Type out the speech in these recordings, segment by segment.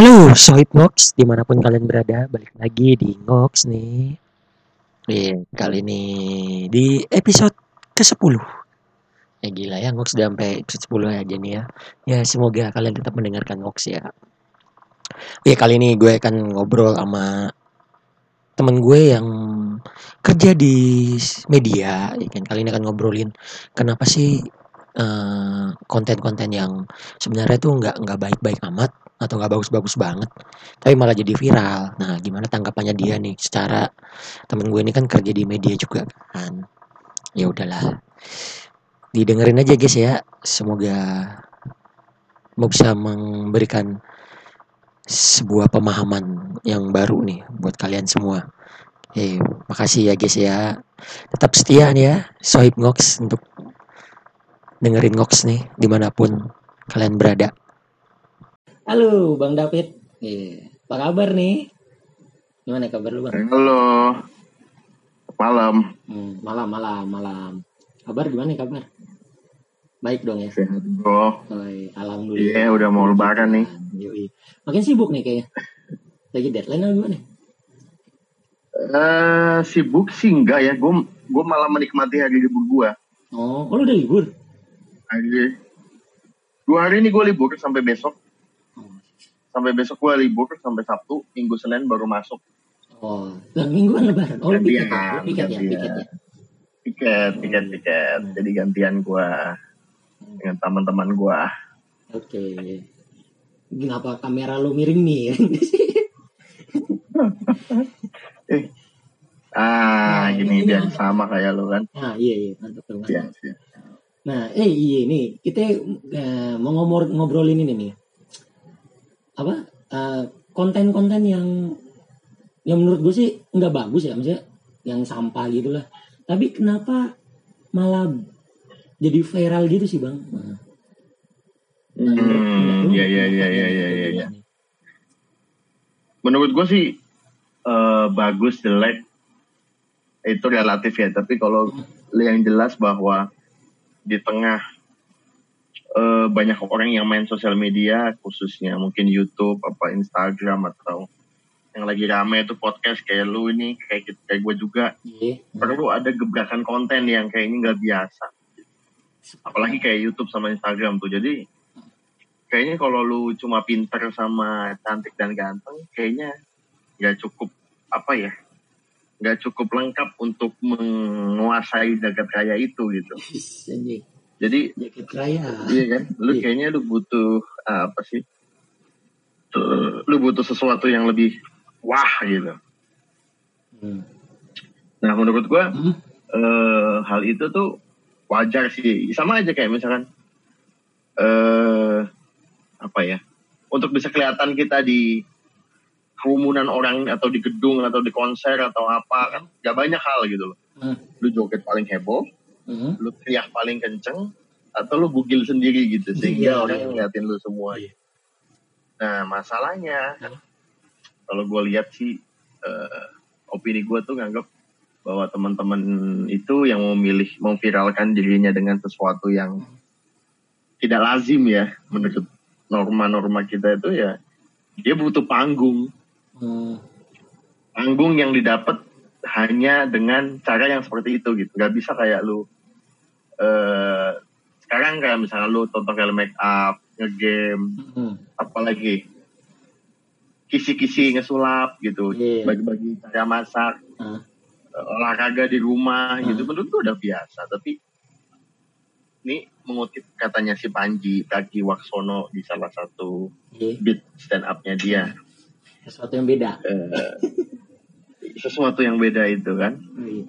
Halo Sohib Ngox, di mana pun kalian berada, balik lagi di Ngox nih. Iya, kali ini di episode ke-10. Ya gila ya, Ngox udah sampai episode 10 aja nih ya. Ya semoga kalian tetap mendengarkan Ngox ya. Ya kali ini gue akan ngobrol sama temen gue yang kerja di media. Ya kan kali ini akan ngobrolin kenapa sih eh, konten-konten yang sebenarnya tuh nggak nggak baik-baik amat atau nggak bagus-bagus banget, tapi malah jadi viral. Nah, gimana tanggapannya dia nih? Secara temen gue ini kan kerja di media juga kan. Ya udahlah, didengerin aja guys ya. Semoga mau bisa memberikan sebuah pemahaman yang baru nih buat kalian semua. Eh, makasih ya guys ya. Tetap setia nih ya, Sohib Ngox untuk dengerin Ngox nih di mana pun kalian berada. Halo Bang David. Iya. Apa kabar nih? Gimana kabar lu Bang? Halo. Malam. Hmm, malam, malam, malam. Kabar gimana kabar? Baik dong ya. Sehat bro. Alhamdulillah. Iya udah mau lebaran nih. Yoi. Makin sibuk nih kayaknya. Lagi deadline atau gimana? Eh sibuk sih enggak ya. Gue gue malah menikmati hari libur gue. Oh, oh lu udah libur? Hari dua hari ini gue libur sampai besok. Sampai besok gue libur sampai Sabtu, Minggu Senin baru masuk. oh. dan mingguan lebaran. Oh, piket ya? Piket ya, piket ya. Tiket, tiket, tiket. Hmm. Jadi gantian gue dengan teman-teman gue. Oke. Kenapa kamera lu miring nih? Eh. Ah, Nah, gini biar mantap. sama kayak lu kan. nah, iya, iya. Mantap, mantap. Iya, iya. Nah, eh iya nih, kita eh, mau ngomor ngobrolin ini nih. Apa? eh, konten-konten yang yang menurut gue sih nggak bagus ya, maksudnya yang sampah gitu lah. Tapi kenapa malah jadi viral gitu sih, Bang? Nah, Hmm, iya, iya, iya, iya, iya, iya, menurut gue sih eh, bagus jelek itu relatif ya tapi kalau yang jelas bahwa di tengah eh, banyak orang yang main sosial media khususnya mungkin YouTube apa Instagram atau yang lagi rame itu podcast kayak lu ini kayak gitu- kayak gue juga. Iya. perlu ada gebrakan konten yang kayaknya nggak biasa. Apalagi kayak YouTube sama Instagram tuh. Jadi kayaknya kalau lu cuma pinter sama cantik dan ganteng kayaknya nggak cukup apa ya nggak cukup lengkap untuk menguasai jagat raya itu gitu jadi Jaket raya. iya kan lu Iya. kayaknya lu butuh ah, apa sih lu butuh sesuatu yang lebih wah gitu Hmm. nah menurut gua Hmm. eh, hal itu tuh wajar sih sama aja kayak misalkan eh apa ya untuk bisa kelihatan kita di kerumunan orang atau di gedung atau di konser atau apa kan gak banyak hal gitu loh Hmm. lu joget paling heboh Hmm. lu teriak paling kenceng atau lu bugil sendiri gitu Iya, sehingga orang iya. ngeliatin lu semua Iya. nah masalahnya Iya. kalau gue lihat sih eh, opini gue tuh nganggap bahwa teman-teman itu yang memilih memviralkan dirinya dengan sesuatu yang tidak lazim ya menurut norma-norma kita itu ya dia butuh panggung Hmm. panggung yang didapat hanya dengan cara yang seperti itu gitu nggak bisa kayak lu eh sekarang kayak misalnya lu tonton film make up ngegame Hmm. apalagi kisi-kisi ngesulap gitu Iya. bagi-bagi cara masak Ah. eh, olahraga di rumah Ah. gitu menurut gue udah biasa tapi ini mengutip katanya si Panji Kaki Waksono di salah satu Iya. beat stand up-nya dia Sesuatu yang beda. eh, sesuatu yang beda itu kan? Iya.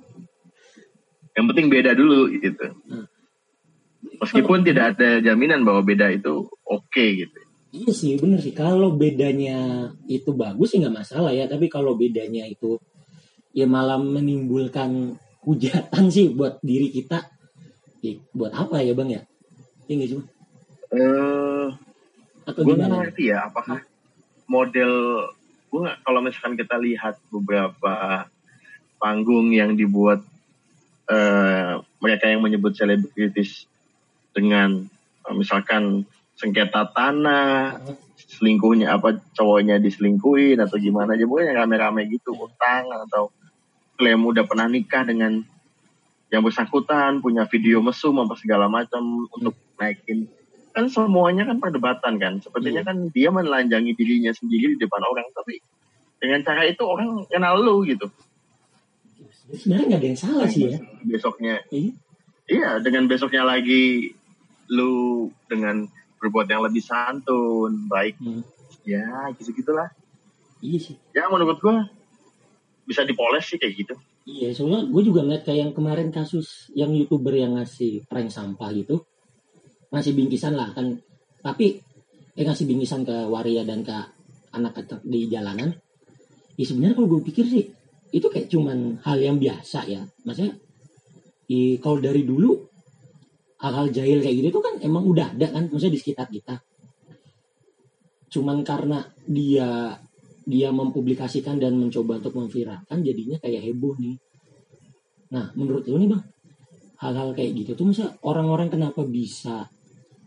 yang penting beda dulu gitu. Hmm. meskipun tidak ada jaminan bahwa beda itu oke gitu. Iya sih bener sih. Kalau bedanya itu bagus sih nggak masalah ya. Tapi kalau bedanya itu ya malah menimbulkan hujatan sih buat diri kita. Ya, buat apa ya bang ya? Nggak sih Bang? eh atau gue ngerti ya apakah model gue kalau misalkan kita lihat beberapa panggung yang dibuat eh, mereka yang menyebut selebritis dengan eh, misalkan sengketa tanah selingkuhnya apa cowoknya diselingkuhin atau gimana aja. Pokoknya rame-rame gitu utang atau klaim udah pernah nikah dengan yang bersangkutan punya video mesum apa segala macam untuk naikin kan semuanya kan perdebatan kan. Sepertinya Iya. kan dia menelanjangi dirinya sendiri di depan orang tapi dengan cara itu orang kenal lu gitu. Sebenarnya nggak ada yang salah sih ya. Besoknya. Iya. iya dengan besoknya lagi lu dengan berbuat yang lebih santun baik. Hmm. ya gitu gitulah iya sih. Ya menurut gua bisa dipoles sih kayak gitu. Iya, soalnya gue juga ngeliat kayak yang kemarin kasus yang youtuber yang ngasih prank sampah gitu, ngasih bingkisan lah kan, tapi eh ngasih bingkisan ke waria dan ke anak kecil di jalanan. Ya sebenarnya kalau gue pikir sih itu kayak cuman hal yang biasa ya, maksudnya kalau dari dulu hal-hal jahil kayak gitu tuh kan emang udah ada kan, maksudnya di sekitar kita. Cuman karena dia dia mempublikasikan dan mencoba untuk memviralkan jadinya kayak heboh nih. Nah, menurut lu nih bang, hal-hal kayak gitu tuh masa orang-orang kenapa bisa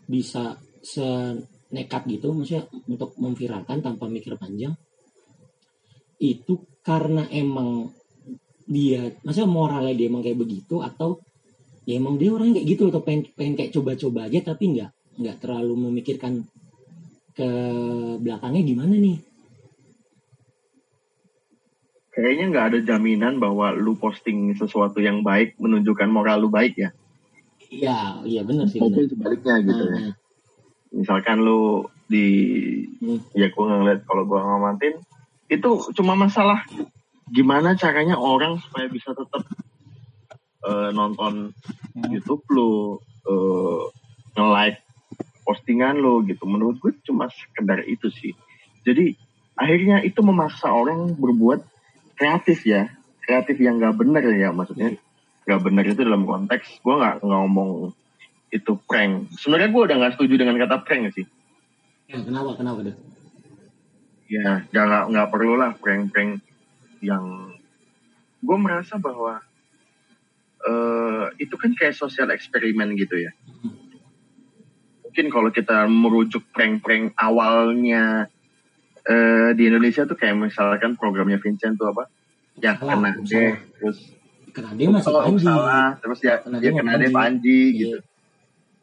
bisa senekat gitu, maksudnya untuk memviralkan tanpa mikir panjang? Itu karena emang dia, masa moralnya dia emang kayak begitu atau ya emang dia orangnya kayak gitu atau pengen, pengen kayak coba-coba aja tapi nggak nggak terlalu memikirkan ke belakangnya gimana nih? kayaknya nggak ada jaminan bahwa lu posting sesuatu yang baik menunjukkan moral lu baik ya Iya, iya benar sih. maupun sebaliknya gitu ya Nah, misalkan lu di Hmm. ya gue ngeliat kalau gue ngamatin itu cuma masalah gimana caranya orang supaya bisa tetap eh, nonton Hmm. YouTube lu eh, nge-like postingan lu gitu menurut gue cuma sekedar itu sih jadi akhirnya itu memaksa orang berbuat kreatif ya kreatif yang nggak bener ya maksudnya nggak bener itu dalam konteks gue nggak ngomong itu prank. Sebenarnya gue udah nggak setuju dengan kata prank sih. Ya, kenapa kenapa deh? ya nggak nggak- nggak perlu lah prank-prank yang gue merasa bahwa eh itu kan kayak sosial eksperimen gitu ya. Mungkin kalau kita merujuk prank-prank awalnya eh di Indonesia tuh kayak misalkan programnya Vincent tuh apa? Yang kena deh terus Karena dia masih oh, panji. salah terus ya Kena dia dia kena Panji. deh Panji Iya. gitu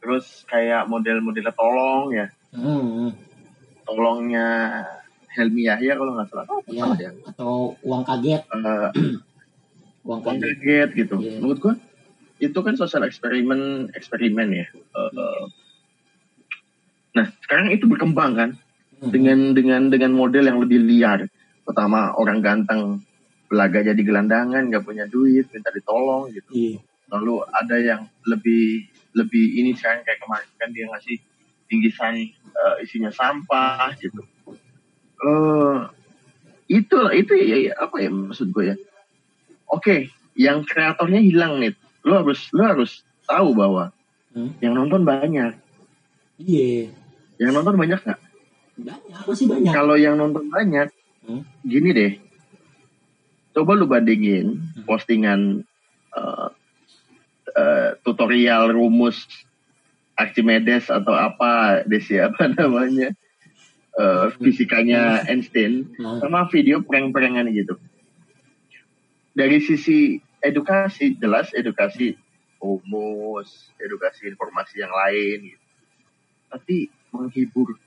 terus kayak model-model tolong ya Hmm, tolongnya Helmi Yahya kalau nggak salah oh, Ya, salah ya atau uang kaget, Eh, uang Uang kaget. kaget gitu. Iya. Menurut gua itu kan sosial eksperimen eksperimen ya. Eh, eh. Nah sekarang itu berkembang kan Hmm. dengan dengan dengan model yang lebih liar. Pertama orang ganteng belaga jadi gelandangan nggak punya duit minta ditolong gitu. Iya. Lalu ada yang lebih lebih ini sekarang kayak kemarin kan dia ngasih bingkisan eh, isinya sampah gitu. Eh itu itu ya, ya, apa ya maksud gue ya? Oke, yang kreatornya hilang nih. Lu harus lu harus tahu bahwa Hmm. yang nonton banyak. Iya. Yang nonton banyak nggak? Banyak, masih banyak. Kalau yang nonton banyak, Hmm. gini deh. Coba lu bandingin Hmm. postingan eh, eh, tutorial rumus Archimedes atau apa Desi apa namanya eh, fisikanya Einstein sama video prank-prankan gitu. Dari sisi edukasi jelas edukasi rumus, edukasi informasi yang lain gitu. Tapi menghibur.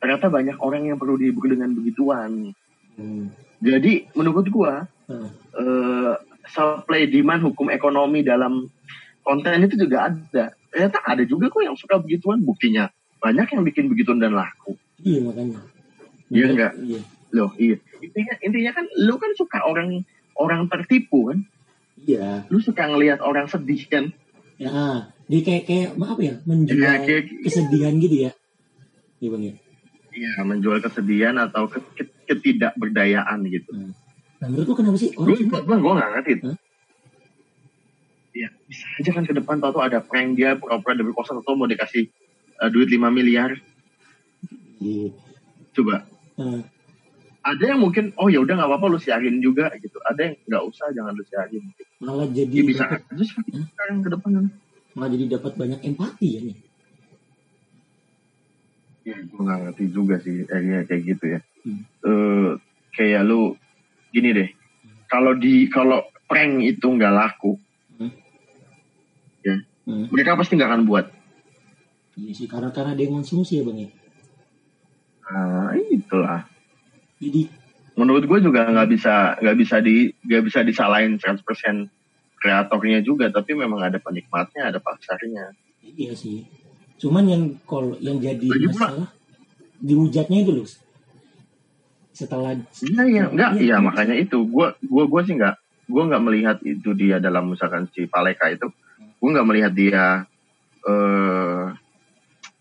Ternyata banyak orang yang perlu dihibur dengan begituan. hmm. Jadi menurut gua Hmm. eh, supply demand hukum ekonomi dalam konten itu juga ada. Ternyata ada juga kok yang suka begituan. Buktinya banyak yang bikin begituan dan laku. Iya makanya. Iya enggak? Iya. Loh, iya. Intinya, intinya kan lu kan suka orang orang tertipu kan. Iya. Lu suka ngelihat orang sedih kan. Ya, dia kayak kayak apa ya? Menjual Ya, kayak- kesedihan gitu ya. Iya bang ya. Iya, menjual kesedihan atau ke- ke- ketidakberdayaan gitu. Nah menurut lu kenapa sih Gue orang suka? gue gue nggak ngerti. Hah? Ya bisa aja kan ke depan tau ada prank dia pura-pura kosan atau mau dikasih eh, duit 5 miliar. Iya. Coba Nah, ada yang mungkin oh ya udah nggak apa-apa lu siarin juga gitu. Ada yang nggak usah jangan lu siarin. malah jadi Ya, bisa seperti itu Hah? sekarang ke depan. kan. malah jadi dapat banyak empati ya nih. ya gue nggak ngerti juga sih akhirnya kayak gitu ya Hmm. Eh, kayak lu gini deh kalau di kalau prank itu nggak laku Hmm. mereka pasti nggak akan buat Iya sih karena karena dia konsumsi ya bang ya. nah itulah Jadi menurut gue juga nggak bisa nggak bisa di nggak bisa disalahin 100% kreatornya juga tapi memang ada penikmatnya ada pasarnya iya sih. Cuman yang kalau yang jadi Lagi masalah dihujatnya itu loh. Setelah Iya iya. Enggak Iya. iya makanya itu. Gua gua gua sih enggak gua nggak melihat itu dia dalam misalkan si Paleka itu. Gua nggak melihat dia eh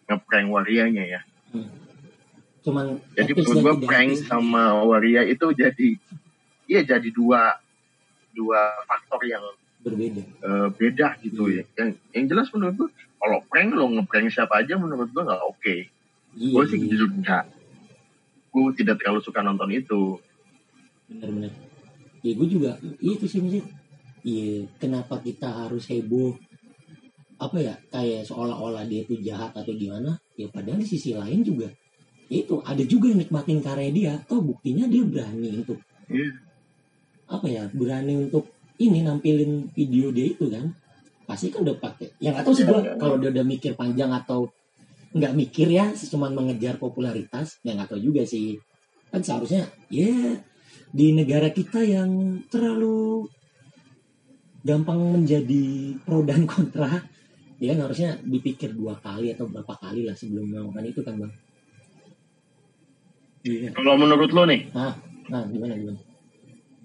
ngeprank warianya ya. Cuman jadi menurut gua prank sama waria itu jadi iya jadi dua dua faktor yang berbeda. eh, beda gitu ya. Yang yang jelas menurut gua kalau prank lo ngeprank siapa aja menurut gua nggak oke. Iya, gua sih iya. jujur enggak gua tidak terlalu suka nonton itu. Benar-benar. Ya gue juga itu sih maksudnya iya kenapa kita harus heboh? Apa ya kayak seolah-olah dia itu jahat atau gimana? Ya padahal di sisi lain juga ya itu ada juga yang nikmatin karya dia. Toh buktinya dia berani untuk Iya. apa ya berani untuk ini nampilin video dia itu kan. Pasti kan udah pakai. Yang atau sih gue iya. kalau dia udah mikir panjang atau nggak mikir ya cuma mengejar popularitas ya nggak tahu juga sih. Kan seharusnya ya di negara kita yang terlalu gampang menjadi pro dan kontra ya kan harusnya dipikir dua kali atau berapa kali lah sebelum melakukan itu kan bang. Iya. Kalau menurut lo nih? Nah nah gimana gimana?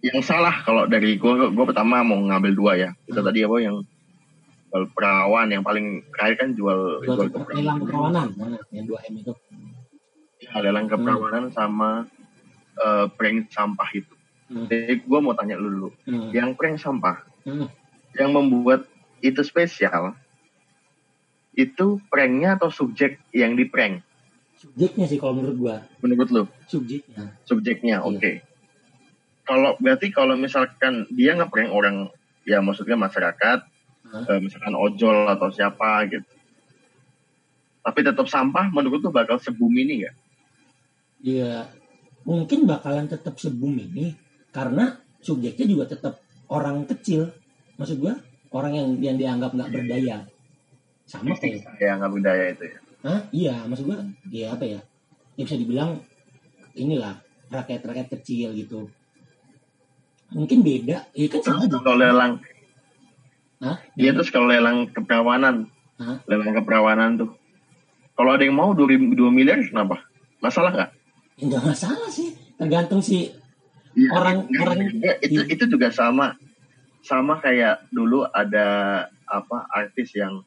Yang salah kalau dari gue gue pertama mau ngambil dua ya. Itu Hmm. tadi apa yang jual perawan yang paling terakhir kan jual Jual jual lelang keperawanan mana? Yang 2 m itu. Ya, lelang keperawanan sama eh, prank sampah itu. Hmm. jadi gue mau tanya lu dulu. Hmm. yang prank sampah Hmm. yang membuat itu spesial itu pranknya atau subjek yang di prank? Subjeknya sih kalau menurut gua. Menurut lu? Subjeknya. Subjeknya Iya. oke. Kalau berarti kalau misalkan dia ngeprank orang ya maksudnya masyarakat Hah? eh, misalkan ojol atau siapa gitu. Tapi tetap sampah menurut tuh bakal sebumi ini ya. Mungkin bakalan tetap sebum ini karena subjeknya juga tetap orang kecil. Maksud gua orang yang yang dianggap nggak berdaya. Sama kayak ya nggak budaya itu ya? Hah? iya maksud gua ya apa ya? Ya bisa dibilang inilah rakyat rakyat kecil gitu. Mungkin beda. Ya kan sama kalau lelang Hah? dia terus kalau lelang keperawanan Hah? lelang keperawanan tuh. Kalau ada yang mau 2, 2 miliar kenapa? Masalah nggak? Ya nggak masalah sih. Tergantung si Iya, Orang- nggak, orang- nggak, itu iya. itu juga sama. Sama kayak dulu ada apa artis yang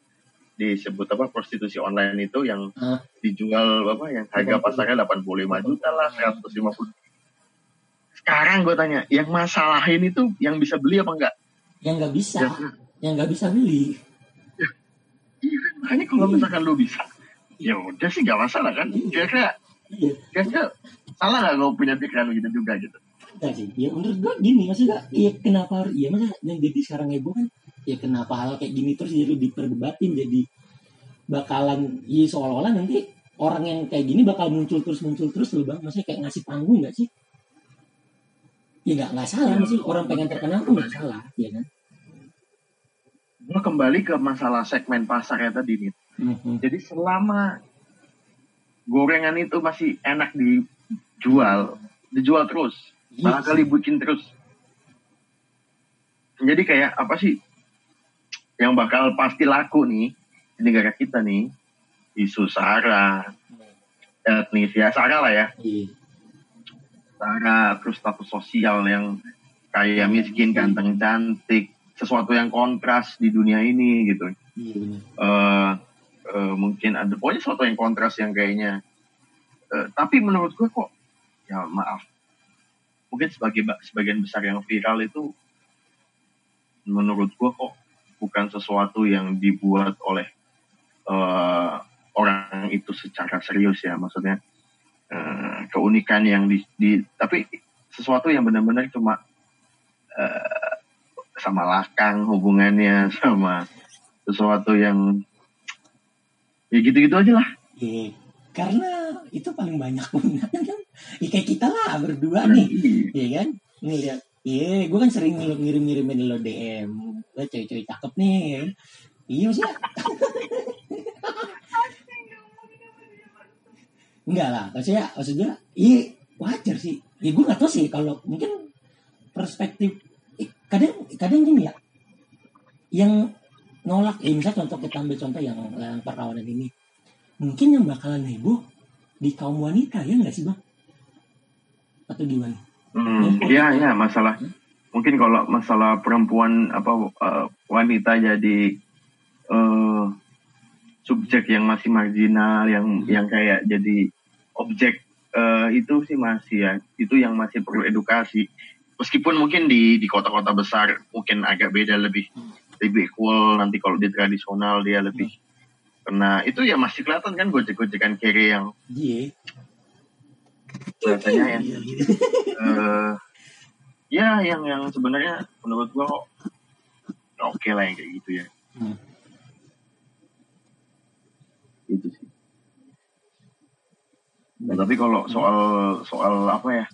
disebut apa prostitusi online itu yang Hah? dijual apa yang harga 85. pasarnya 85 juta lah 150 sekarang gue tanya yang masalahin itu yang bisa beli apa enggak yang nggak bisa. Ya, yang nggak bisa beli. Iya kan makanya kalau misalkan lu bisa ya udah sih nggak masalah kan? Kira-kira iya. kira-kira salah nggak gue punya pikiran gitu juga gitu? Enggak sih, ya menurut gua gini maksudnya iya kenapa harus iya masa yang jadi sekarang heboh kan ya kenapa hal kayak gini terus jadi diperdebatin jadi bakalan ya seolah-olah nanti orang yang kayak gini bakal muncul terus muncul terus loh bang. Maksudnya kayak ngasih panggung nggak sih? Ya nggak nggak salah. Maksudnya orang pengen terkenal tuh nggak salah ya kan gue kembali ke masalah segmen pasarnya tadi nih Mhm. jadi selama gorengan itu masih enak dijual dijual terus Iya malah sih. kali bikin terus jadi kayak apa sih yang bakal pasti laku nih di negara kita nih isu sara etnis ya sara lah ya Iya. sara terus status sosial yang kaya miskin ganteng cantik sesuatu yang kontras di dunia ini gitu. Iya eh eh, mungkin ada pokoknya sesuatu yang kontras yang kayaknya eh, tapi menurut gue kok ya maaf. Mungkin sebagai sebagian besar yang viral itu menurut gue kok bukan sesuatu yang dibuat oleh eh, orang itu secara serius ya. Maksudnya eh, keunikan yang di, di- tapi sesuatu yang benar-benar cuma sama lakang hubungannya sama sesuatu yang ya gitu-gitu aja lah. Iya. karena itu paling banyak peminatnya kan. Ya kayak kita lah berdua nih Iya. kan? Ngeliat iya gue kan sering ngirim ngirimin lo DM lo cewek-cewek cakep nih ya kan? iya maksudnya? Enggak lah maksudnya maksudnya iya wajar sih. Ya gue gak tau sih kalau mungkin perspektif kadang kadang gini ya. Yang nolak ya misalnya contoh kita ambil contoh yang, yang perkawinan ini. Mungkin yang bakalan heboh di kaum wanita ya nggak sih bang? Atau gimana? Hmm, iya iya masalah. Mungkin kalau masalah perempuan apa eh, wanita jadi eh, subjek yang masih marginal yang yang kayak jadi objek eh, itu sih masih ya. Itu yang masih perlu edukasi meskipun mungkin di di kota-kota besar mungkin agak beda lebih lebih equal nanti kalau di tradisional dia lebih kena. Itu ya masih kelihatan kan gojek-gojekan kiri yang iya. Iya, iya. eh ya yang yang sebenarnya menurut gua kok ya oke lah yang kayak gitu ya. Hmm. itu sih. Nah, tapi kalau soal soal apa ya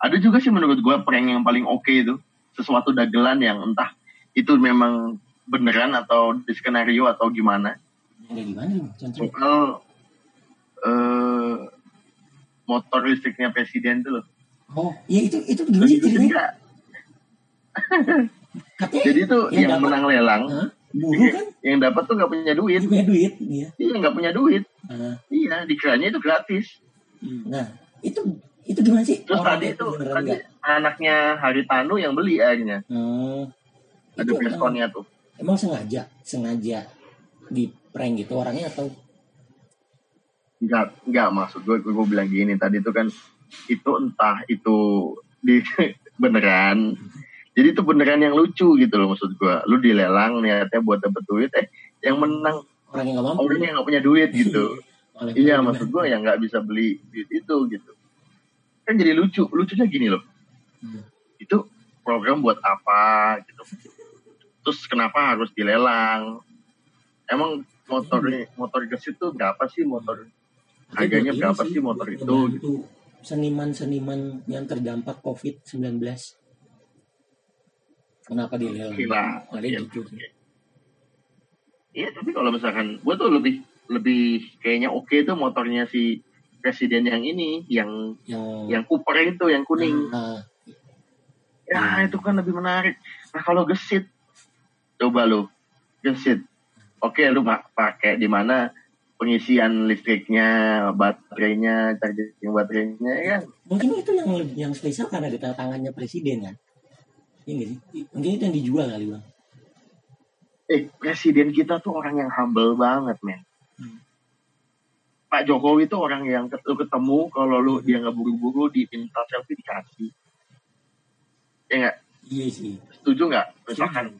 ada juga sih menurut gua prank yang paling oke itu. Sesuatu dagelan yang entah itu memang beneran atau di skenario atau gimana. Kayak gimana soal eh motor listriknya presiden tuh loh. Oh ya itu itu gimana sih ceritanya. jadi itu yang yang, dapat- menang lelang Hah? buruh kan? yang dapat tuh nggak punya duit. Punya duit iya. Iya nggak punya duit. Nah, iya dikiranya itu gratis. Nah itu itu gimana sih? Terus Orang tadi itu itu tadi anaknya Haritanu yang beli akhirnya. Hmm. ada Itu diskonnya tuh. Emang sengaja? Sengaja di prank gitu orangnya atau? Nggak nggak maksud gue gue bilang gini tadi tuh kan itu entah itu di beneran. Jadi itu beneran yang lucu gitu loh maksud gue lu dilelang niatnya buat dapet duit eh yang menang. Orang yang nggak mampu. Orang yang nggak punya duit gitu. Iya maksud gue yang nggak bisa beli duit itu gitu kan jadi lucu. Lucunya gini loh. Hmm. itu program buat apa gitu. Terus kenapa harus dilelang? Emang motor motor gesit tuh berapa sih? Motor Tapi harganya berapa sih motor buat itu membantu seniman-seniman yang terdampak COVID-19 kenapa dilelang Gila. ada Iya, gitu oke. Iya, tapi kalau misalkan gue tuh lebih lebih kayaknya oke tuh motornya si presiden yang ini, yang yang yang Cooper itu, yang kuning. Nah, Ya, itu kan lebih menarik. Nah, kalau gesit, coba lu gesit. Oke, lu pakai di mana pengisian listriknya, baterainya, charging baterainya, ya kan? mungkin itu yang yang spesial karena di tangannya presiden kan Iya nggak sih mungkin itu yang dijual kali bang Eh, presiden kita tuh orang yang humble banget, men. Hmm. Pak Jokowi tuh orang yang lu ketemu kalau lu dia nggak buru-buru diminta selfie dikasih. Ya nggak? iya sih Setuju nggak? Misalkan,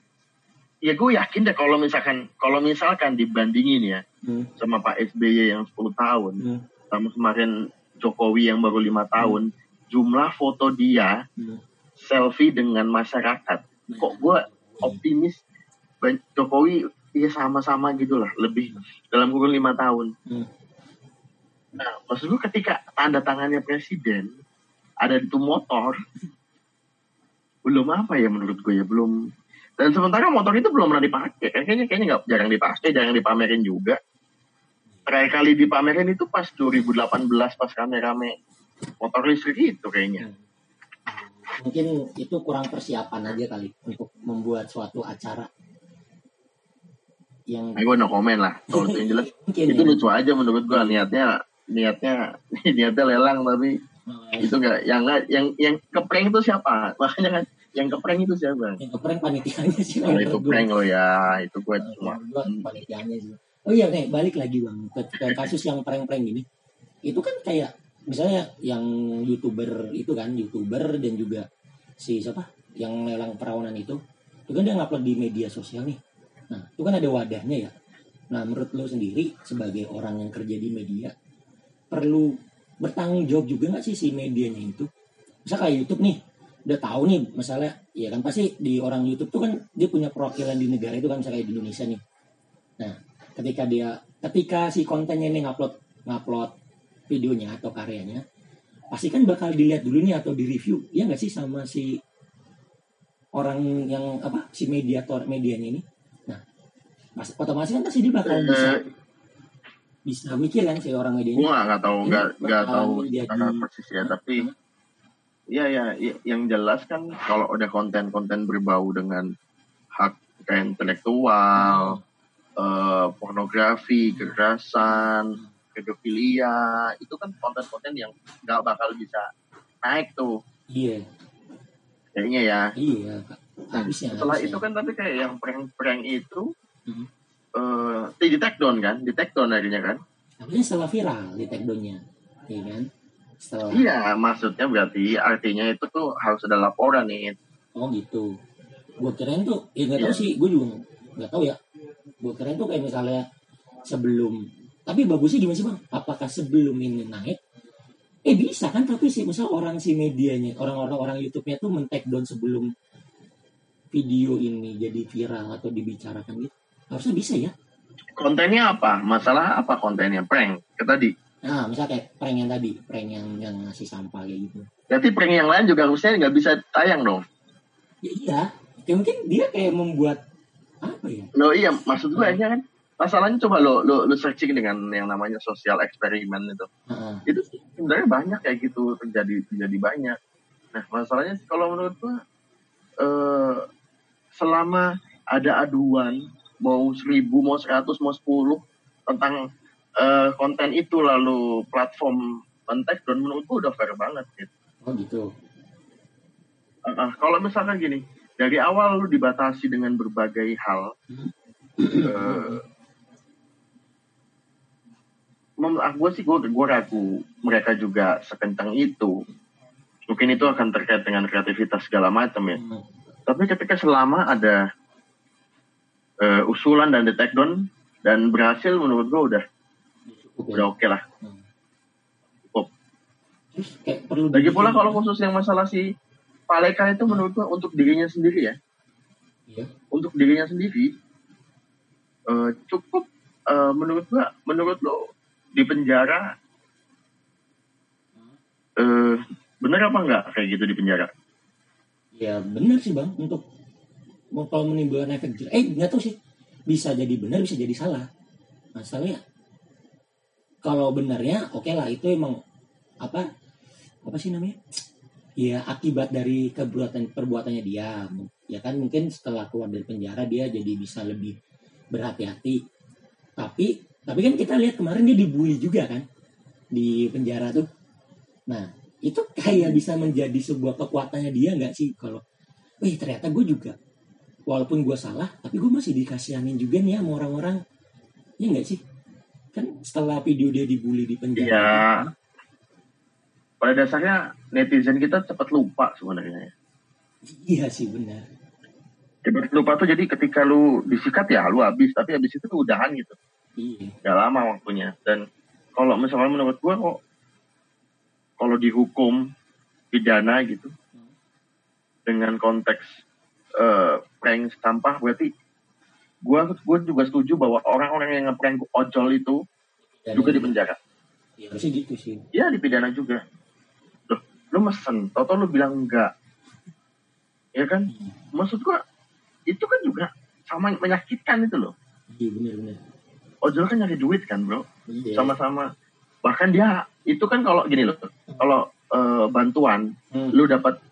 ya gue yakin deh kalau misalkan kalau misalkan dibandingin ya Hmm, sama Pak SBY yang 10 tahun, hmm, sama kemarin Jokowi yang baru lima tahun, jumlah foto dia hmm. selfie dengan masyarakat, kok gue optimis ban- Jokowi ya sama-sama gitulah lebih dalam kurun lima tahun. Hmm. Nah, maksud gue ketika tanda tangannya presiden ada di tuh motor, belum apa ya menurut gue ya belum. Dan sementara motor itu belum pernah dipakai, kan kayaknya kayaknya nggak jarang dipakai, jarang dipamerin juga. Terakhir kali dipamerin itu pas 2018 pas rame-rame motor listrik itu kayaknya. mungkin itu kurang persiapan aja kali untuk membuat suatu acara yang Nah, gue no komen lah. Kalau itu yang jelas itu ya. lucu aja menurut gua niatnya niatnya niatnya lelang tapi Nah, itu enggak yang yang yang keprank itu siapa? Makanya kan yang keprank itu siapa? Yang keprank panitianya sih. Kalau itu prank lo ya itu gue Nah, cuma menurut gua panitianya sih. Oh iya nih balik lagi bang ke, ke kasus yang prank-prank gini itu kan kayak misalnya yang youtuber itu kan youtuber dan juga si siapa? Yang lelang perawanan itu. Itu kan dia ngupload di media sosial nih. Nah itu kan ada wadahnya ya. Nah menurut lo sendiri sebagai orang yang kerja di media perlu bertanggung jawab juga nggak sih si medianya itu? Misal kayak YouTube nih udah tahu nih masalah ya kan pasti di orang YouTube tuh kan dia punya perwakilan di negara itu kan misalnya di Indonesia nih. Nah ketika dia ketika si kontennya ini ngupload ngupload videonya atau karyanya pasti kan bakal dilihat dulu nih atau di review ya nggak sih sama si orang yang apa si mediator medianya ini? Nah mas otomatis kan pasti dia bakal bisa bisa mikir kan si orang medianya nggak nggak tahu nggak nggak tahu jadi- secara persis ya tapi Iya ya, yang jelas kan kalau ada konten-konten berbau dengan hak kekayaan intelektual, eh, pornografi, kekerasan, pedofilia, itu kan konten-konten yang nggak bakal bisa naik tuh, iya kayaknya ya. iya harusnya Setelah harusnya. itu kan tapi kayak yang prank-prank itu, Mhm. Eh, di take down kan, di take down akhirnya kan. Harusnya setelah viral di take down-nya, iya kan? Setelah Iya, maksudnya berarti artinya itu tuh harus ada laporan nih. oh gitu. Gue kirain tuh, ya nggak tahu Iya. sih, gue juga nggak tahu ya. Gue kirain tuh kayak misalnya sebelum, tapi bagusnya gimana sih bang? Apakah sebelum ini naik? Eh bisa kan, tapi sih misal orang si medianya, orang-orang orang YouTube-nya tuh men-take down sebelum video ini jadi viral atau dibicarakan gitu. Harusnya bisa ya. Kontennya apa? Masalah apa kontennya? Prank. Kayak tadi. Nah, misal kayak prank yang tadi, prank yang yang ngasih sampah kayak gitu. Berarti prank yang lain juga harusnya nggak bisa tayang dong. Ya iya, ya mungkin dia kayak membuat apa ya? Lo iya, maksud gue aja kan. Masalahnya coba lo, lo, lo searching dengan yang namanya sosial eksperimen itu. Heeh. Itu sebenarnya banyak kayak gitu terjadi terjadi banyak. Nah masalahnya kalau menurut gue eh, selama ada aduan mau seribu mau seratus mau sepuluh tentang eh, konten itu lalu platform kontak dan menurut gue udah fair banget gitu. Oh gitu. Ah, kalau misalkan gini, dari awal lu dibatasi dengan berbagai hal, eh, menurut aku sih gue gue ragu mereka juga sekencang itu. Mungkin itu akan terkait dengan kreativitas segala macam ya. Hmm. Tapi ketika selama ada eh, usulan dan di take down dan berhasil menurut gue udah Cukup ya. udah oke lah. Hmm. Cukup. Terus kayak perlu Lagi pula kalau khusus yang masalah si Paleka itu menurut gue untuk dirinya sendiri ya. Iya. untuk dirinya sendiri eh, cukup eh, menurut gua menurut lo di penjara eh bener apa enggak kayak gitu di penjara Ya benar sih bang untuk kalau menimbulkan efek jerah. Eh nggak tahu sih bisa jadi benar bisa jadi salah. Masalahnya kalau benarnya oke lah itu emang apa apa sih namanya? Ya akibat dari kebuatan perbuatannya dia. Ya kan mungkin setelah keluar dari penjara dia jadi bisa lebih berhati-hati. Tapi tapi kan kita lihat kemarin dia dibully juga kan di penjara tuh. Nah itu kayak bisa menjadi sebuah kekuatannya dia nggak sih kalau, wih ternyata gue juga walaupun gue salah tapi gue masih dikasihanin juga nih ya sama orang-orang. Ya nggak sih? Kan setelah video dia dibully di penjara Iya. pada dasarnya netizen kita cepat lupa sebenarnya. Iya sih benar. Cepat lupa tuh jadi ketika lu disikat ya lu habis tapi habis itu tuh udahan gitu. Iya. Gak lama waktunya. Dan kalau misalnya menurut gua kok kalau dihukum pidana gitu dengan konteks eh, prank sampah berarti gua gua juga setuju bahwa orang-orang yang ngeprank ojol itu Dan juga di penjara. Ya harusnya gitu sih. Ya dipidana juga. Loh lu mesen toto lu bilang enggak. Ya kan? Maksud gua itu kan juga sama menyakitkan itu loh. Iya benar benar ojol kan nyari duit kan bro? Iya. Sama-sama. Bahkan dia itu kan kalau gini loh kalau eh, bantuan Hmm. lu dapat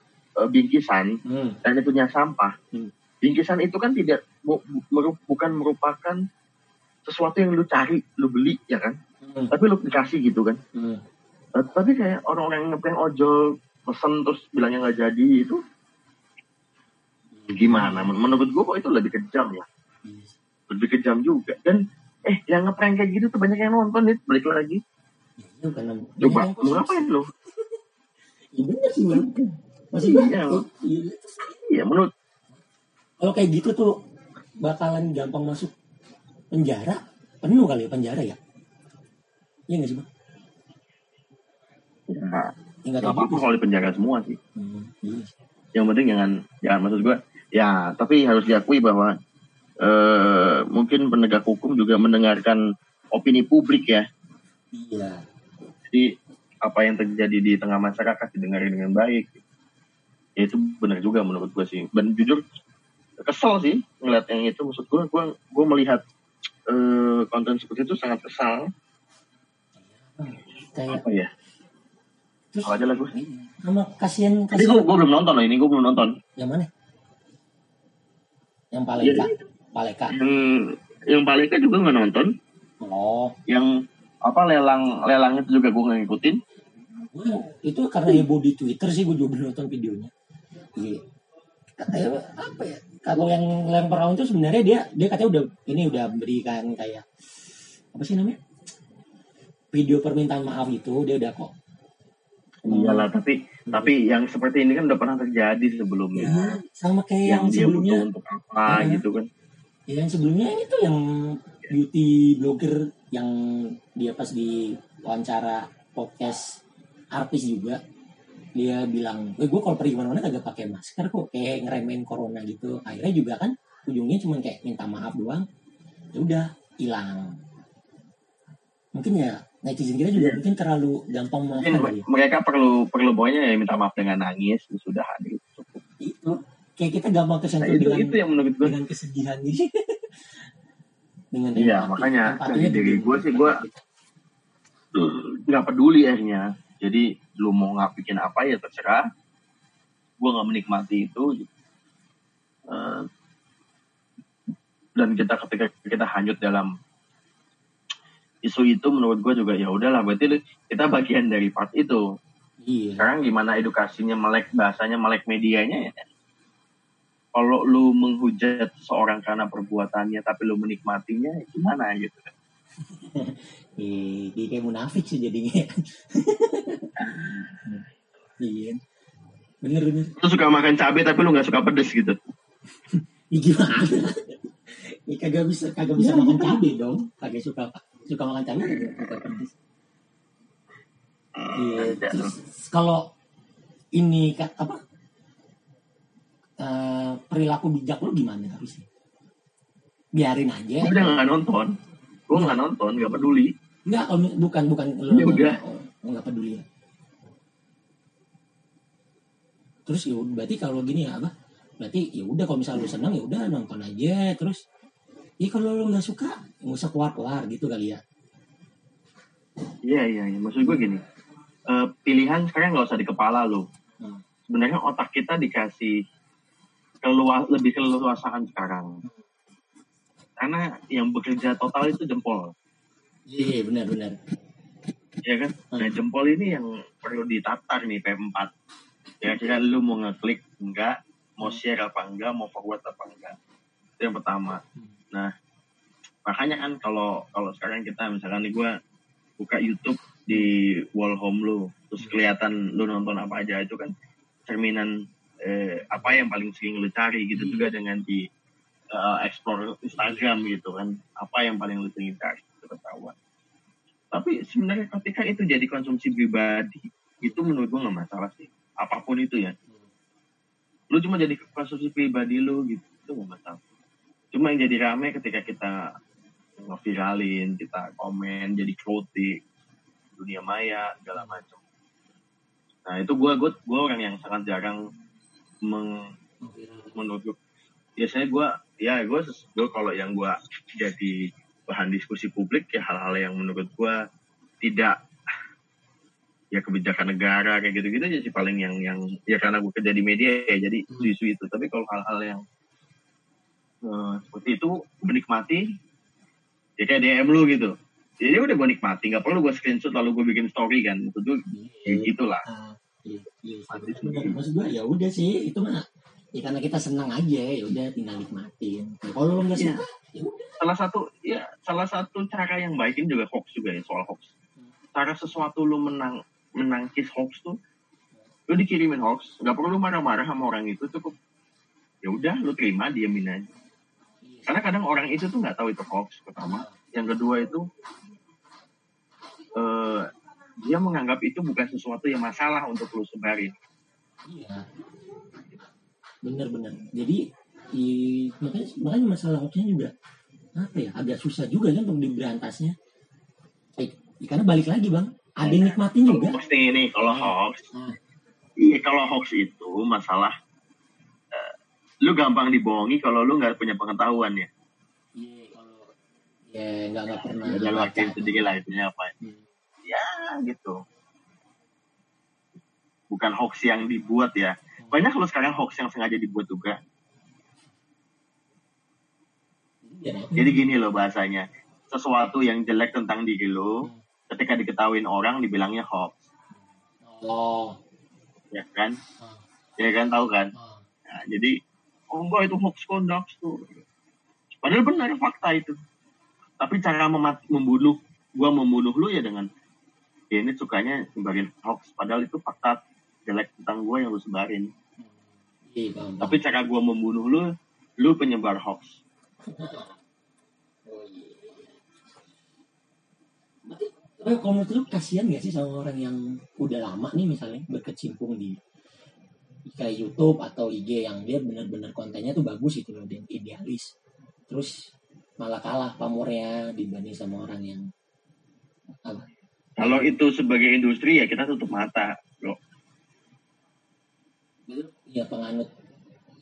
bingkisan Hmm. dan itu punya sampah. Hmm. bingkisan itu kan tidak bu- bu- meru- bukan merupakan sesuatu yang lu cari lu beli ya kan? Hmm. tapi lu dikasih gitu kan? Hmm. Eh, tapi kayak orang-orang yang ngeprank ojol pesen terus bilangnya nggak jadi itu gimana? Men- menurut gua kok itu lebih kejam ya. Iya. lebih kejam juga. Dan eh yang ngeprank kayak gitu tuh banyak yang nonton nih balik lagi. Iya, coba yang mau ngapain lu? Iya sih maksudnya Iya. iya, iya menurut kalau kayak gitu tuh bakalan gampang masuk penjara? Penuh kali ya penjara ya? Iya nggak sih bang? Ya ya, nggak apa-apa juga kalau di penjara semua sih. Hmm, iya. yang penting jangan jangan maksud gua ya tapi harus diakui bahwa eh, mungkin penegak hukum juga mendengarkan opini publik ya. Iya. Jadi apa yang terjadi di tengah masyarakat didengarin dengan baik ya itu benar juga menurut gue sih. Dan jujur kesel sih ngeliat yang itu. Maksud gue gue gue melihat eh, konten seperti itu sangat kesal. Kayak apa ya? Terus apa aja lah gue sama kasihan kasihan gue, gue belum nonton loh ini gue belum nonton. Yang mana? Yang paleka. Iya. paleka. Yang yang Paleka juga nggak nonton. Oh. Yang apa lelang lelang itu juga gue nggak ngikutin. Itu karena heboh di Twitter sih gue juga belum nonton videonya iya. Katanya apa ya? Kalau yang lempar itu sebenarnya dia dia katanya udah ini udah berikan kayak apa sih namanya? Video permintaan maaf itu dia udah kok. Iyalah tapi tapi yang seperti ini kan udah pernah terjadi sebelumnya. Ya, sama kayak yang, yang dia sebelumnya. butuh untuk apa Iya. gitu kan. Ya, yang sebelumnya itu yang beauty blogger yang dia pas di wawancara podcast artis juga dia bilang, eh gue kalau pergi ke mana-mana kagak pakai masker kok kayak ngeremehin corona gitu. Akhirnya juga kan ujungnya cuma kayak minta maaf doang. Ya udah hilang. Mungkin ya netizen kita juga mungkin terlalu gampang mungkin ya. mereka perlu perlu pokoknya ya minta maaf dengan nangis sudah cukup Itu kayak kita gampang nah, tersentuh itu dengan itu yang menurut gue dengan kesedihan gitu. dengan Iya, empati. makanya dari diri gue sih gue nggak peduli akhirnya jadi lu mau nggak bikin apa ya terserah. Gue nggak menikmati itu Eh, dan kita ketika kita hanyut dalam isu itu menurut gue juga ya udahlah berarti kita bagian dari part itu. Iya. sekarang gimana edukasinya melek bahasanya melek medianya ya? Kalau lu menghujat seorang karena perbuatannya tapi lu menikmatinya ya gimana gitu Eh, dia kayak munafik sih jadinya. iya. Bener bener. lu suka makan cabai tapi lu nggak suka pedes gitu Ya gimana? ya kagak bisa kagak bisa makan cabai dong. Kagak suka suka makan cabai kagak suka pedes. Iya. Ada Terus kalau ini apa? eh, perilaku bijak lu gimana harusnya? Biarin aja. gue udah nggak nonton gue nggak nonton nggak peduli Enggak, kalau bukan bukan Ya udah. Oh, enggak peduli ya. Terus ya berarti kalau gini ya apa? Berarti ya udah kalau misalnya lu senang ya udah nonton aja terus ya kalau lu nggak suka nggak usah keluar-keluar gitu kali ya. iya iya iya maksud gue gini eh, pilihan sekarang nggak usah di kepala lu Hmm. sebenarnya otak kita dikasih kelua lebih keleluasaan sekarang karena yang bekerja total itu jempol. Iya benar benar. ya kan? Nah jempol ini yang perlu ditatar nih P4 kira-kira lu mau ngeklik enggak? Mau share apa enggak? Mau forward apa enggak? Itu yang pertama. Nah makanya kan kalau kalau sekarang kita misalkan nih gue buka YouTube di wall home lu terus kelihatan lu nonton apa aja itu kan cerminan eh, apa yang paling sering lu cari gitu Hmm. juga dengan di eh, explore Instagram gitu kan. Apa yang paling lu sering cari itu ketahuan. Tapi sebenarnya ketika itu jadi konsumsi pribadi itu menurut gua nggak masalah sih. Apa pun itu ya. Lu cuma jadi konsumsi pribadi lu gitu. Itu nggak masalah. Cuma yang jadi rame ketika kita ngeviralin kita komen jadi krotik dunia maya segala macam. Nah itu gua gua gua orang yang sangat jarang meng, menurut biasanya gua ya gua ses- gua kalau yang gua jadi bahan diskusi publik ya hal-hal yang menurut gua tidak ya kebijakan negara kayak gitu-gitu aja sih paling yang yang ya karena gue kerja di media ya jadi Hmm. isu-isu itu tapi kalau hal-hal yang eh, seperti itu menikmati ya kayak DM lu gitu jadi udah gue nikmati nggak perlu gue screenshot lalu gue bikin story kan itu tuh ya Iya. gitulah Ah, iya, iya, Mati benar. sendiri. Maksud gua ya udah sih itu mah ya karena kita senang aja ya udah tinggal nikmatin. Ya, kalau lu nggak Iya. suka ya udah. salah satu ya salah satu cara yang baik ini juga hoax juga ya soal hoax cara sesuatu lu menang menangkis hoax tuh lu dikirimin hoax nggak perlu marah-marah sama orang itu cukup ya udah lu terima diamin aja karena kadang orang itu tuh nggak tahu itu hoax pertama yang kedua itu eh dia menganggap itu bukan sesuatu yang masalah untuk lu sebarin Iya. Bener-bener. Jadi i, makanya makanya masalah hoaxnya juga apa ya agak susah juga kan untuk diberantasnya. Eh, karena balik lagi bang, ada yang nikmatin juga hoax nih nih kalau hoax Hmm. iya kalau hoax itu masalah eh, lu gampang dibohongi kalau lu nggak punya pengetahuan ya iya kalau ya nggak nggak pernah ya lu artiin sedikit lah itunya apa Hmm. ya gitu bukan hoax yang dibuat ya banyak kalau sekarang hoax yang sengaja dibuat juga. Iya, jadi gini loh bahasanya. Sesuatu yang jelek tentang diri lu Hmm. ketika diketahuin orang dibilangnya hoax. Oh. Ya kan? Ah. ya kan tahu kan? Ah. Nah, jadi oh enggak itu hoax kok tuh. Padahal benar fakta itu. Tapi cara memat membunuh gua membunuh lu ya dengan ya ini sukanya sebarin hoax. Padahal itu fakta jelek tentang gua yang lu sebarin. Iya tapi cara gua membunuh lu lu penyebar hoax. Oh, iya. Berarti, tapi kalau menurut lu kasihan gak sih sama orang yang udah lama nih misalnya berkecimpung di kayak YouTube atau IG yang dia benar-benar kontennya tuh bagus itu loh dan idealis. Terus malah kalah pamornya dibanding sama orang yang apa? Kalau itu sebagai industri ya kita tutup mata bro ya penganut.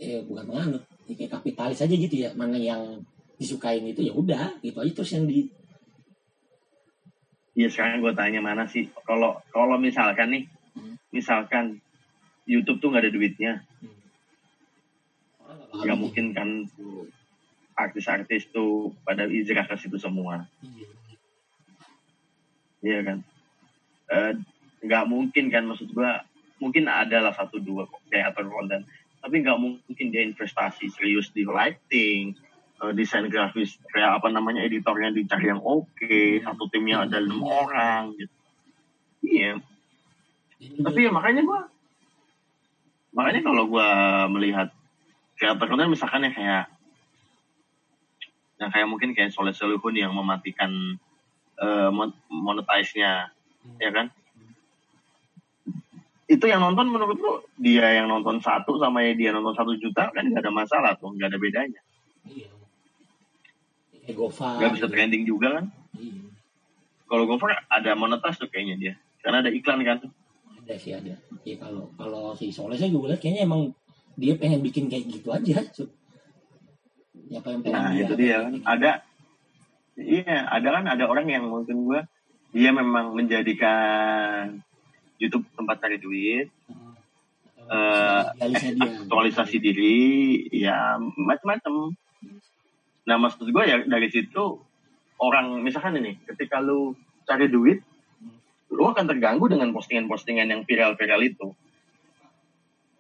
Eh bukan penganut. Ya kayak kapitalis aja gitu ya. Mana yang disukain itu ya udah gitu aja. Terus yang di ya sekarang gue tanya mana sih? Kalau kalau misalkan nih Hmm. misalkan YouTube tuh nggak ada duitnya. Orang nggak mungkin kan artis-artis tuh pada hijrah ke situ semua. Iya. iya kan? Eh, nggak mungkin kan maksud gua mungkin ada lah satu dua kreator konten tapi nggak mungkin dia investasi serius di lighting eh, desain grafis kayak apa namanya editornya dicari yang oke satu timnya ada enam orang gitu. Iya. Jadi tapi ya makanya gua makanya kalau gua melihat kreator konten misalkan ya kayak yang kayak mungkin kayak Soleh Solihun yang mematikan mon- monetize-nya ya kan itu yang nonton menurut lu dia yang nonton satu sama ya dia nonton satu juta kan nggak ada masalah tuh nggak ada bedanya Iya. Kayak Gofar. nggak bisa gitu. trending juga kan Iya. kalau Gopher ada monetize tuh kayaknya dia karena ada iklan kan Ada sih ada. Ya kalau kalau si Soleh saya gue lihat kayaknya emang dia pengen bikin kayak gitu aja. Ya pengen nah itu dia kan ada iya ada kan ada orang yang mungkin gua dia memang menjadikan YouTube tempat cari duit. Eh, Idealisnya dia. aktualisasi diri ya macam-macam nah maksud gue ya dari situ orang misalkan ini ketika lu cari duit lu akan terganggu dengan postingan-postingan yang viral-viral itu.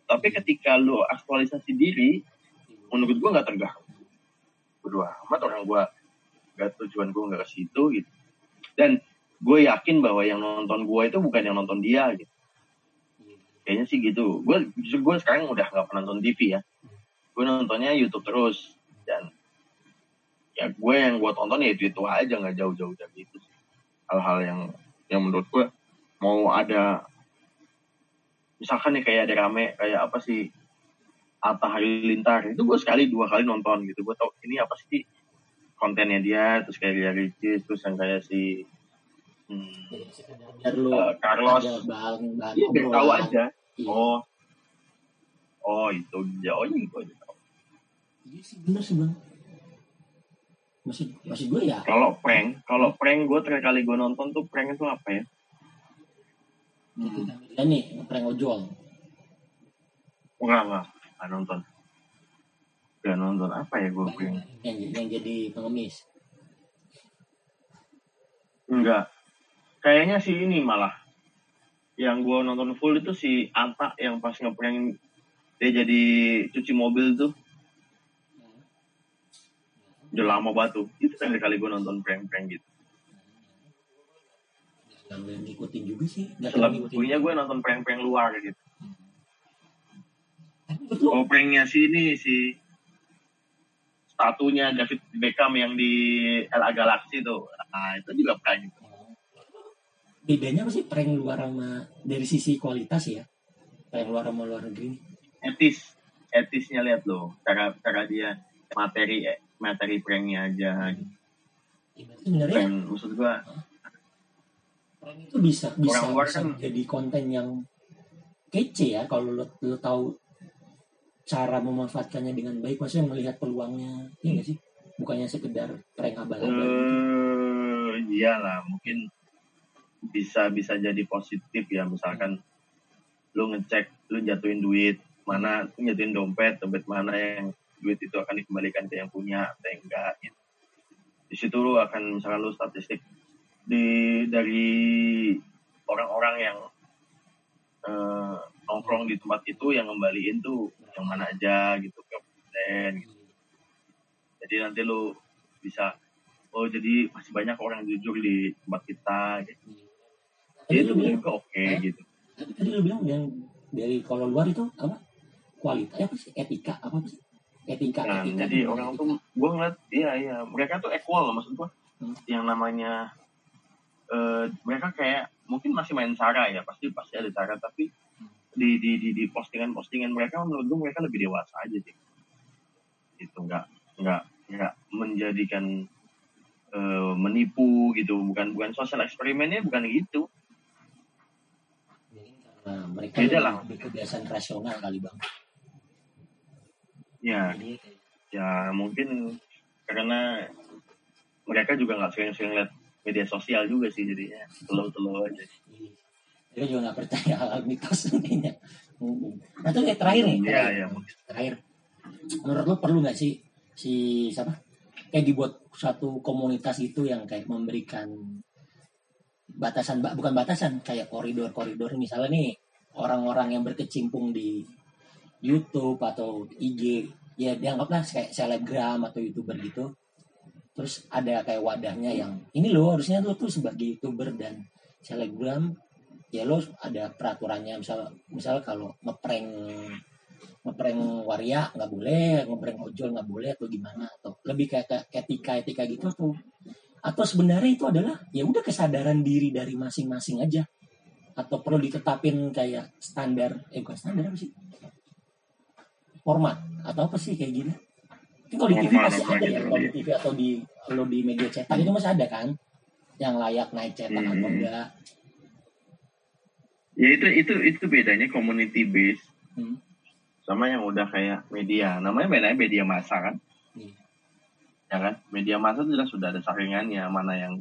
Tapi ketika lu aktualisasi diri menurut gue nggak terganggu. Berdua amat orang gue nggak tujuan gue nggak ke situ gitu. Dan gue yakin bahwa yang nonton gue itu bukan yang nonton dia gitu. Kayaknya sih gitu. Gue gue sekarang udah nggak pernah nonton TV ya. Gue nontonnya YouTube terus. Dan ya gue yang gue tonton ya itu itu aja nggak jauh-jauh dari itu hal-hal yang yang menurut gue mau ada misalkan nih kayak ada rame kayak apa sih Atta Halilintar. Itu gue sekali dua kali nonton gitu. Gue tau ini apa sih kontennya dia terus kayak Ria Ricis terus yang kayak si hmm, Ya, sekedar biar lu eh, Carlos ada bahan bahan Iya, biar tahu aja. Iya. Oh, oh itu dia. Oh iya, itu aja. Iya sih sih bang. Maksud maksud gue ya. Kalau prank, kalau prank gue terakhir kali gue nonton tuh prank itu apa ya? Hmm, Ya nih prank ojol. enggak enggak, enggak nonton. Enggak nonton apa ya gue prank? Yang, yang jadi pengemis. Enggak. Kayaknya sih ini malah. Yang gue nonton full itu si Anta yang pas ngeprank dia jadi cuci mobil tuh. Udah lama banget tuh. Itu terakhir kali gue nonton prank-prank gitu. Ngikutin juga sih. Selebihnya gue nonton prank-prank luar gitu. Betul. Oh pranknya si ini si statunya David Beckham yang di LA Galaxy tuh. Nah itu juga prank. Bedanya apa sih prank luar sama dari sisi kualitas ya? Prank luar sama luar negeri. Etis, etisnya lihat loh. Cara cara dia materi materi pranknya aja. Ya, berarti sebenarnya Prank maksud gua prank itu bisa bisa, luar bisa kan- jadi konten yang kece ya kalau lo, lo tahu cara memanfaatkannya dengan baik maksudnya melihat peluangnya iya nggak sih bukannya sekedar prank abal-abal eh iyalah mungkin bisa bisa jadi positif ya misalkan lu ngecek lu jatuhin duit mana jatuhin dompet dompet mana yang duit itu akan dikembalikan ke yang punya atau yang enggak gitu. di situ lu akan misalkan lu statistik di dari orang-orang yang eh, nongkrong di tempat itu yang ngembaliin tuh yang mana aja gitu ke persen gitu. jadi nanti lu bisa oh jadi masih banyak orang jujur di tempat kita gitu. Jadi itu bilang oke Hah? gitu. Tadi, tadi lu bilang yang dari kalau luar itu apa? Kualitas apa sih? Etika apa sih? Etika Nah, etika. jadi orang tuh gue ngeliat iya iya mereka tuh equal loh maksud gue Hmm. yang namanya eh mereka kayak mungkin masih main cara ya pasti pasti ada cara tapi di di di, di postingan postingan mereka menurut gue mereka lebih dewasa aja sih. Itu nggak nggak nggak menjadikan eh, menipu gitu bukan bukan sosial eksperimennya bukan gitu Nah, mereka Beda lah. lebih kebiasaan rasional kali bang ya jadi ya mungkin karena mereka juga nggak sering-sering lihat media sosial juga sih jadinya telo-telo aja Iya. Mereka juga nggak percaya hal mitos. Mm-mm. Nah itu kayak terakhir nih, Iya, terakhir. iya. terakhir. Menurut lo perlu nggak sih si siapa? Kayak dibuat satu komunitas itu yang kayak memberikan batasan, ba- bukan batasan, kayak koridor-koridor. Misalnya nih orang-orang yang berkecimpung di YouTube atau IG, ya dianggaplah kayak selebgram atau youtuber gitu. Terus ada kayak wadahnya yang ini loh harusnya lo tuh sebagai youtuber dan selebgram ya lo ada peraturannya misal misal kalau ngeprank ngeprank waria nggak boleh ngeprank ojol nggak boleh atau gimana atau lebih kayak etika etika gitu atau atau sebenarnya itu adalah ya udah kesadaran diri dari masing-masing aja atau perlu ditetapin kayak standar eh bukan standar apa sih format atau apa sih kayak gini Kan kalau di TV masih ada ya gitu, kalau di iya. TV atau di kalau di media cetak itu masih ada kan yang layak naik cetak atau Hmm. enggak ya itu itu itu bedanya community base Hmm. sama yang udah kayak media namanya bedanya media massa kan. Ya kan? Media massa itu sudah ada saringannya mana yang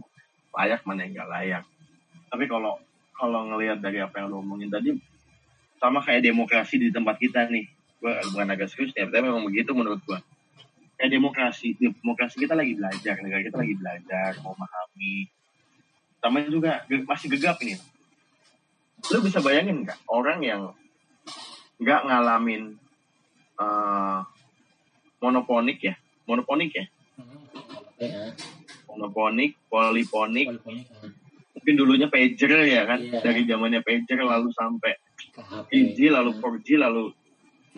layak mana yang nggak layak. Tapi kalau kalau ngelihat dari apa yang lo omongin tadi sama kayak demokrasi di tempat kita nih. Gua bukan agak serius ya tapi memang begitu menurut gua. Kayak demokrasi demokrasi kita lagi belajar negara kita lagi belajar mau memahami. Sama juga masih gegap ini. Lu bisa bayangin nggak orang yang nggak ngalamin eh, monoponik ya? Monoponik ya Ya, monoponik poliponik. Kan mungkin dulunya pager ya kan? Iya. dari zamannya pager lalu sampai ke HP. 3G lalu 4G lalu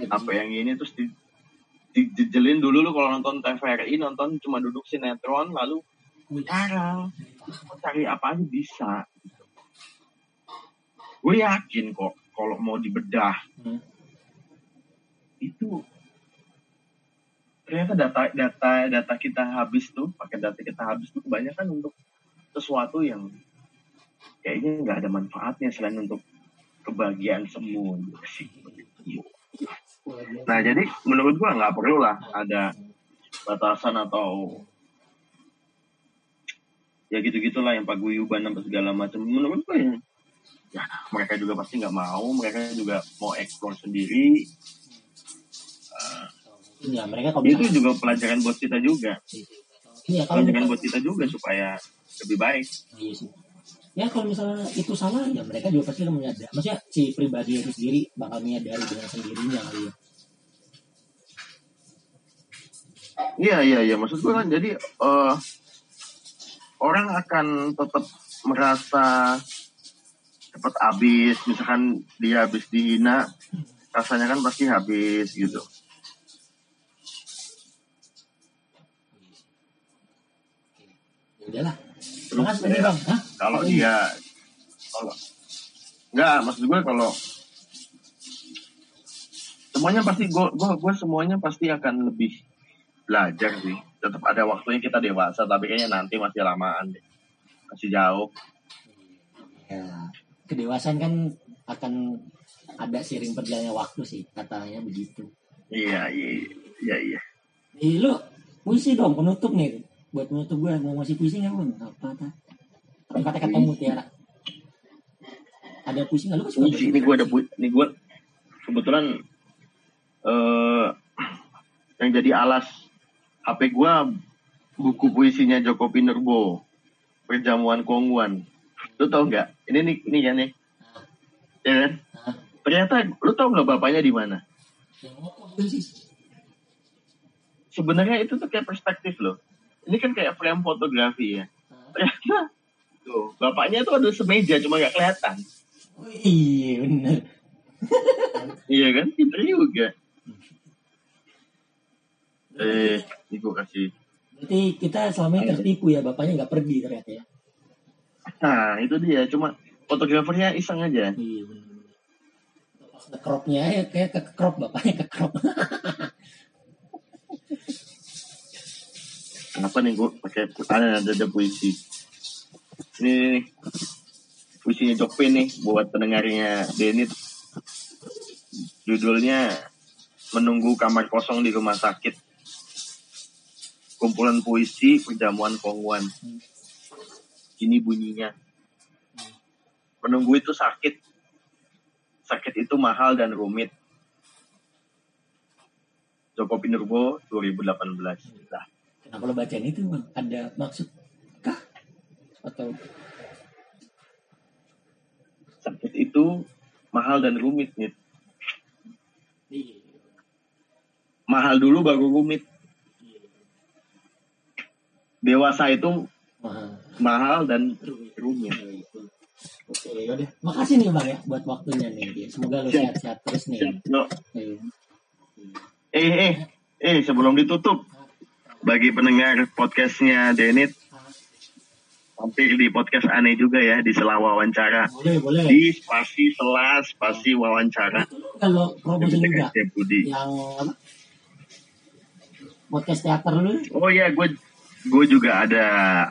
apa yang ini terus di dijejelin dulu lu kalau nonton TVRI nonton cuma duduk sinetron lalu sekarang cari apa aja bisa. Gue yakin kok kalau mau dibedah Hmm. itu ternyata data data data kita habis tuh pakai data kita habis tuh kebanyakan untuk sesuatu yang kayaknya nggak ada manfaatnya selain untuk kebahagiaan semu sih. Nah jadi menurut gua nggak perlu lah ada batasan atau ya gitu gitulah yang paguyuban apa segala macam. Menurut gua ya, ya mereka juga pasti nggak mau, mereka juga mau eksplor sendiri. Iya, mereka kalau Itu juga pelajaran buat kita juga, Iya, kalau pelajaran buat kita juga supaya lebih baik. iya sih. Ya kalau misalnya itu salah ya mereka juga pasti akan menyadari. Maksudnya si pribadi itu sendiri bakal menyadari dengan sendirinya kali ya. Iya iya iya maksud gue kan jadi eh, orang akan tetap merasa cepat habis misalkan dia habis dihina rasanya kan pasti habis gitu udahlah. Terus, ya, bang. Hah? kalau Apa dia kalau nggak maksud gue kalau semuanya pasti gue gue gue semuanya pasti akan lebih belajar sih tetap ada waktunya kita dewasa tapi kayaknya nanti masih lamaan deh masih jauh ya kedewasaan kan akan ada seiring berjalannya waktu sih katanya begitu Iya, iya, iya, iya. Eh lu puisi dong penutup nih buat penutup gue mau ngasih puisi nggak bang apa ta Kan kata-kata mutiara ada puisi nggak lu kan Puisi ini gue ada pu- ini gue kebetulan eh yang jadi alas HP gue buku puisinya Joko Pinurbo Perjamuan Kongguan. Lu tau nggak? Ini nih, ini kan nih. Ya kan? Ternyata lu tau nggak bapaknya di mana? Puisi. Sebenarnya itu tuh kayak perspektif loh. Ini kan kayak frame fotografi ya. Ternyata tuh bapaknya tuh ada semeja cuma nggak kelihatan. Oh, iya bener Iya kan? Pinter juga. Eh, gue kasih. berarti kita selama ini tertipu ya bapaknya nggak pergi ternyata ya Nah, itu dia. Cuma fotografernya iseng aja. iya bener pas ke cropnya ya kayak ke crop bapaknya ke crop Kenapa nih gue pakai ada ada, ada puisi? Ini, ini, nih. Puisinya Jokpin nih buat pendengarnya Denit. Judulnya Menunggu Kamar Kosong di Rumah Sakit. Kumpulan puisi perjamuan kongguan. Ini bunyinya. Menunggu itu sakit. Sakit itu mahal dan rumit. Joko Pinurbo 2018. Nah, kenapa lo bacain itu bang ada maksud kah atau sakit itu mahal dan rumit nih. iya Mahal dulu baru rumit. iya Dewasa itu mahal mahal dan Rumit. rumit. Oke, yaudah. Makasih nih Bang ya buat waktunya nih. Semoga lo Siap. sehat-sehat terus nih. Siap. Iya. Eh, eh, eh, sebelum ditutup, bagi pendengar podcastnya Denit, hampir di podcast aneh juga ya, di sela wawancara. Boleh, boleh. Di spasi sela spasi wawancara. Kalau promosi juga Budi. yang apa? Podcast teater lu. Oh iya, gue gue juga ada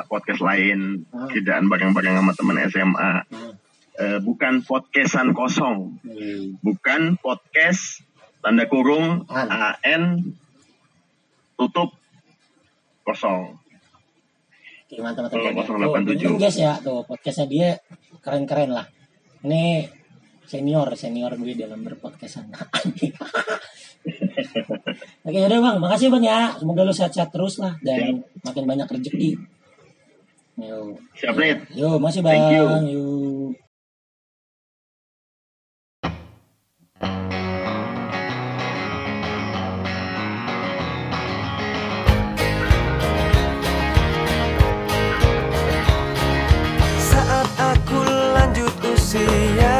podcast lain, Ah. kerjaan bareng-bareng sama teman SMA. Nah, Eh, bukan podcastan kosong, eh, bukan podcast tanda kurung An. AN tutup kosong. Oke, mantap Kalau mantap. 087. Tuh, guys ya, tuh podcastnya dia keren-keren lah. Ini senior senior gue dalam berpodcastan. Oke, udah bang, makasih bang ya. Semoga lu sehat-sehat terus lah dan makin banyak rezeki. Yo. Siap. Yo, masih bang. Thank you. Yo. Usia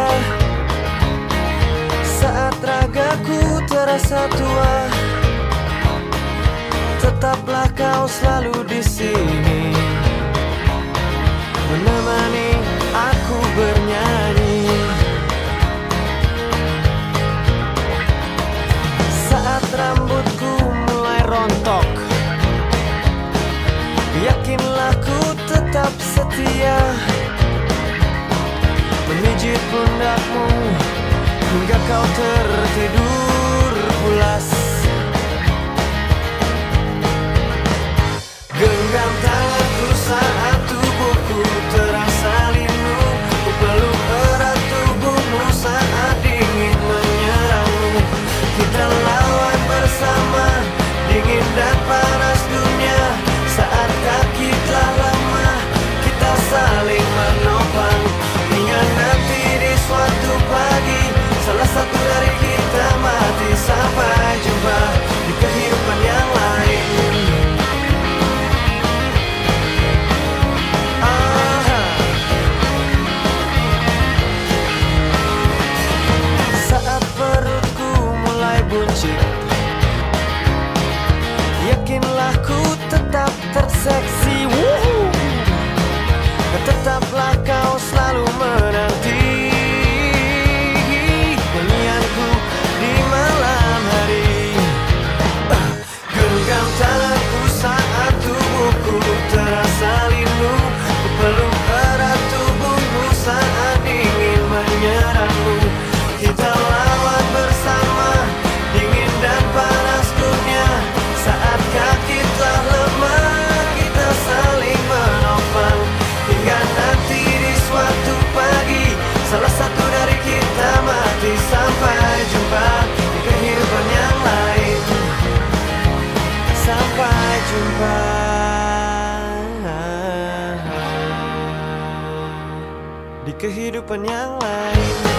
Saat ragaku terasa tua Tetaplah kau selalu di sini. Menemani aku bernyanyi. Saat rambutku mulai rontok Yakinlah ku tetap setia pundakmu Hingga kau tertidur sama di kehidupan yang lain. Saat perutku mulai buncit Yakinlah ku tetap terseksi. Kehidupan yang lain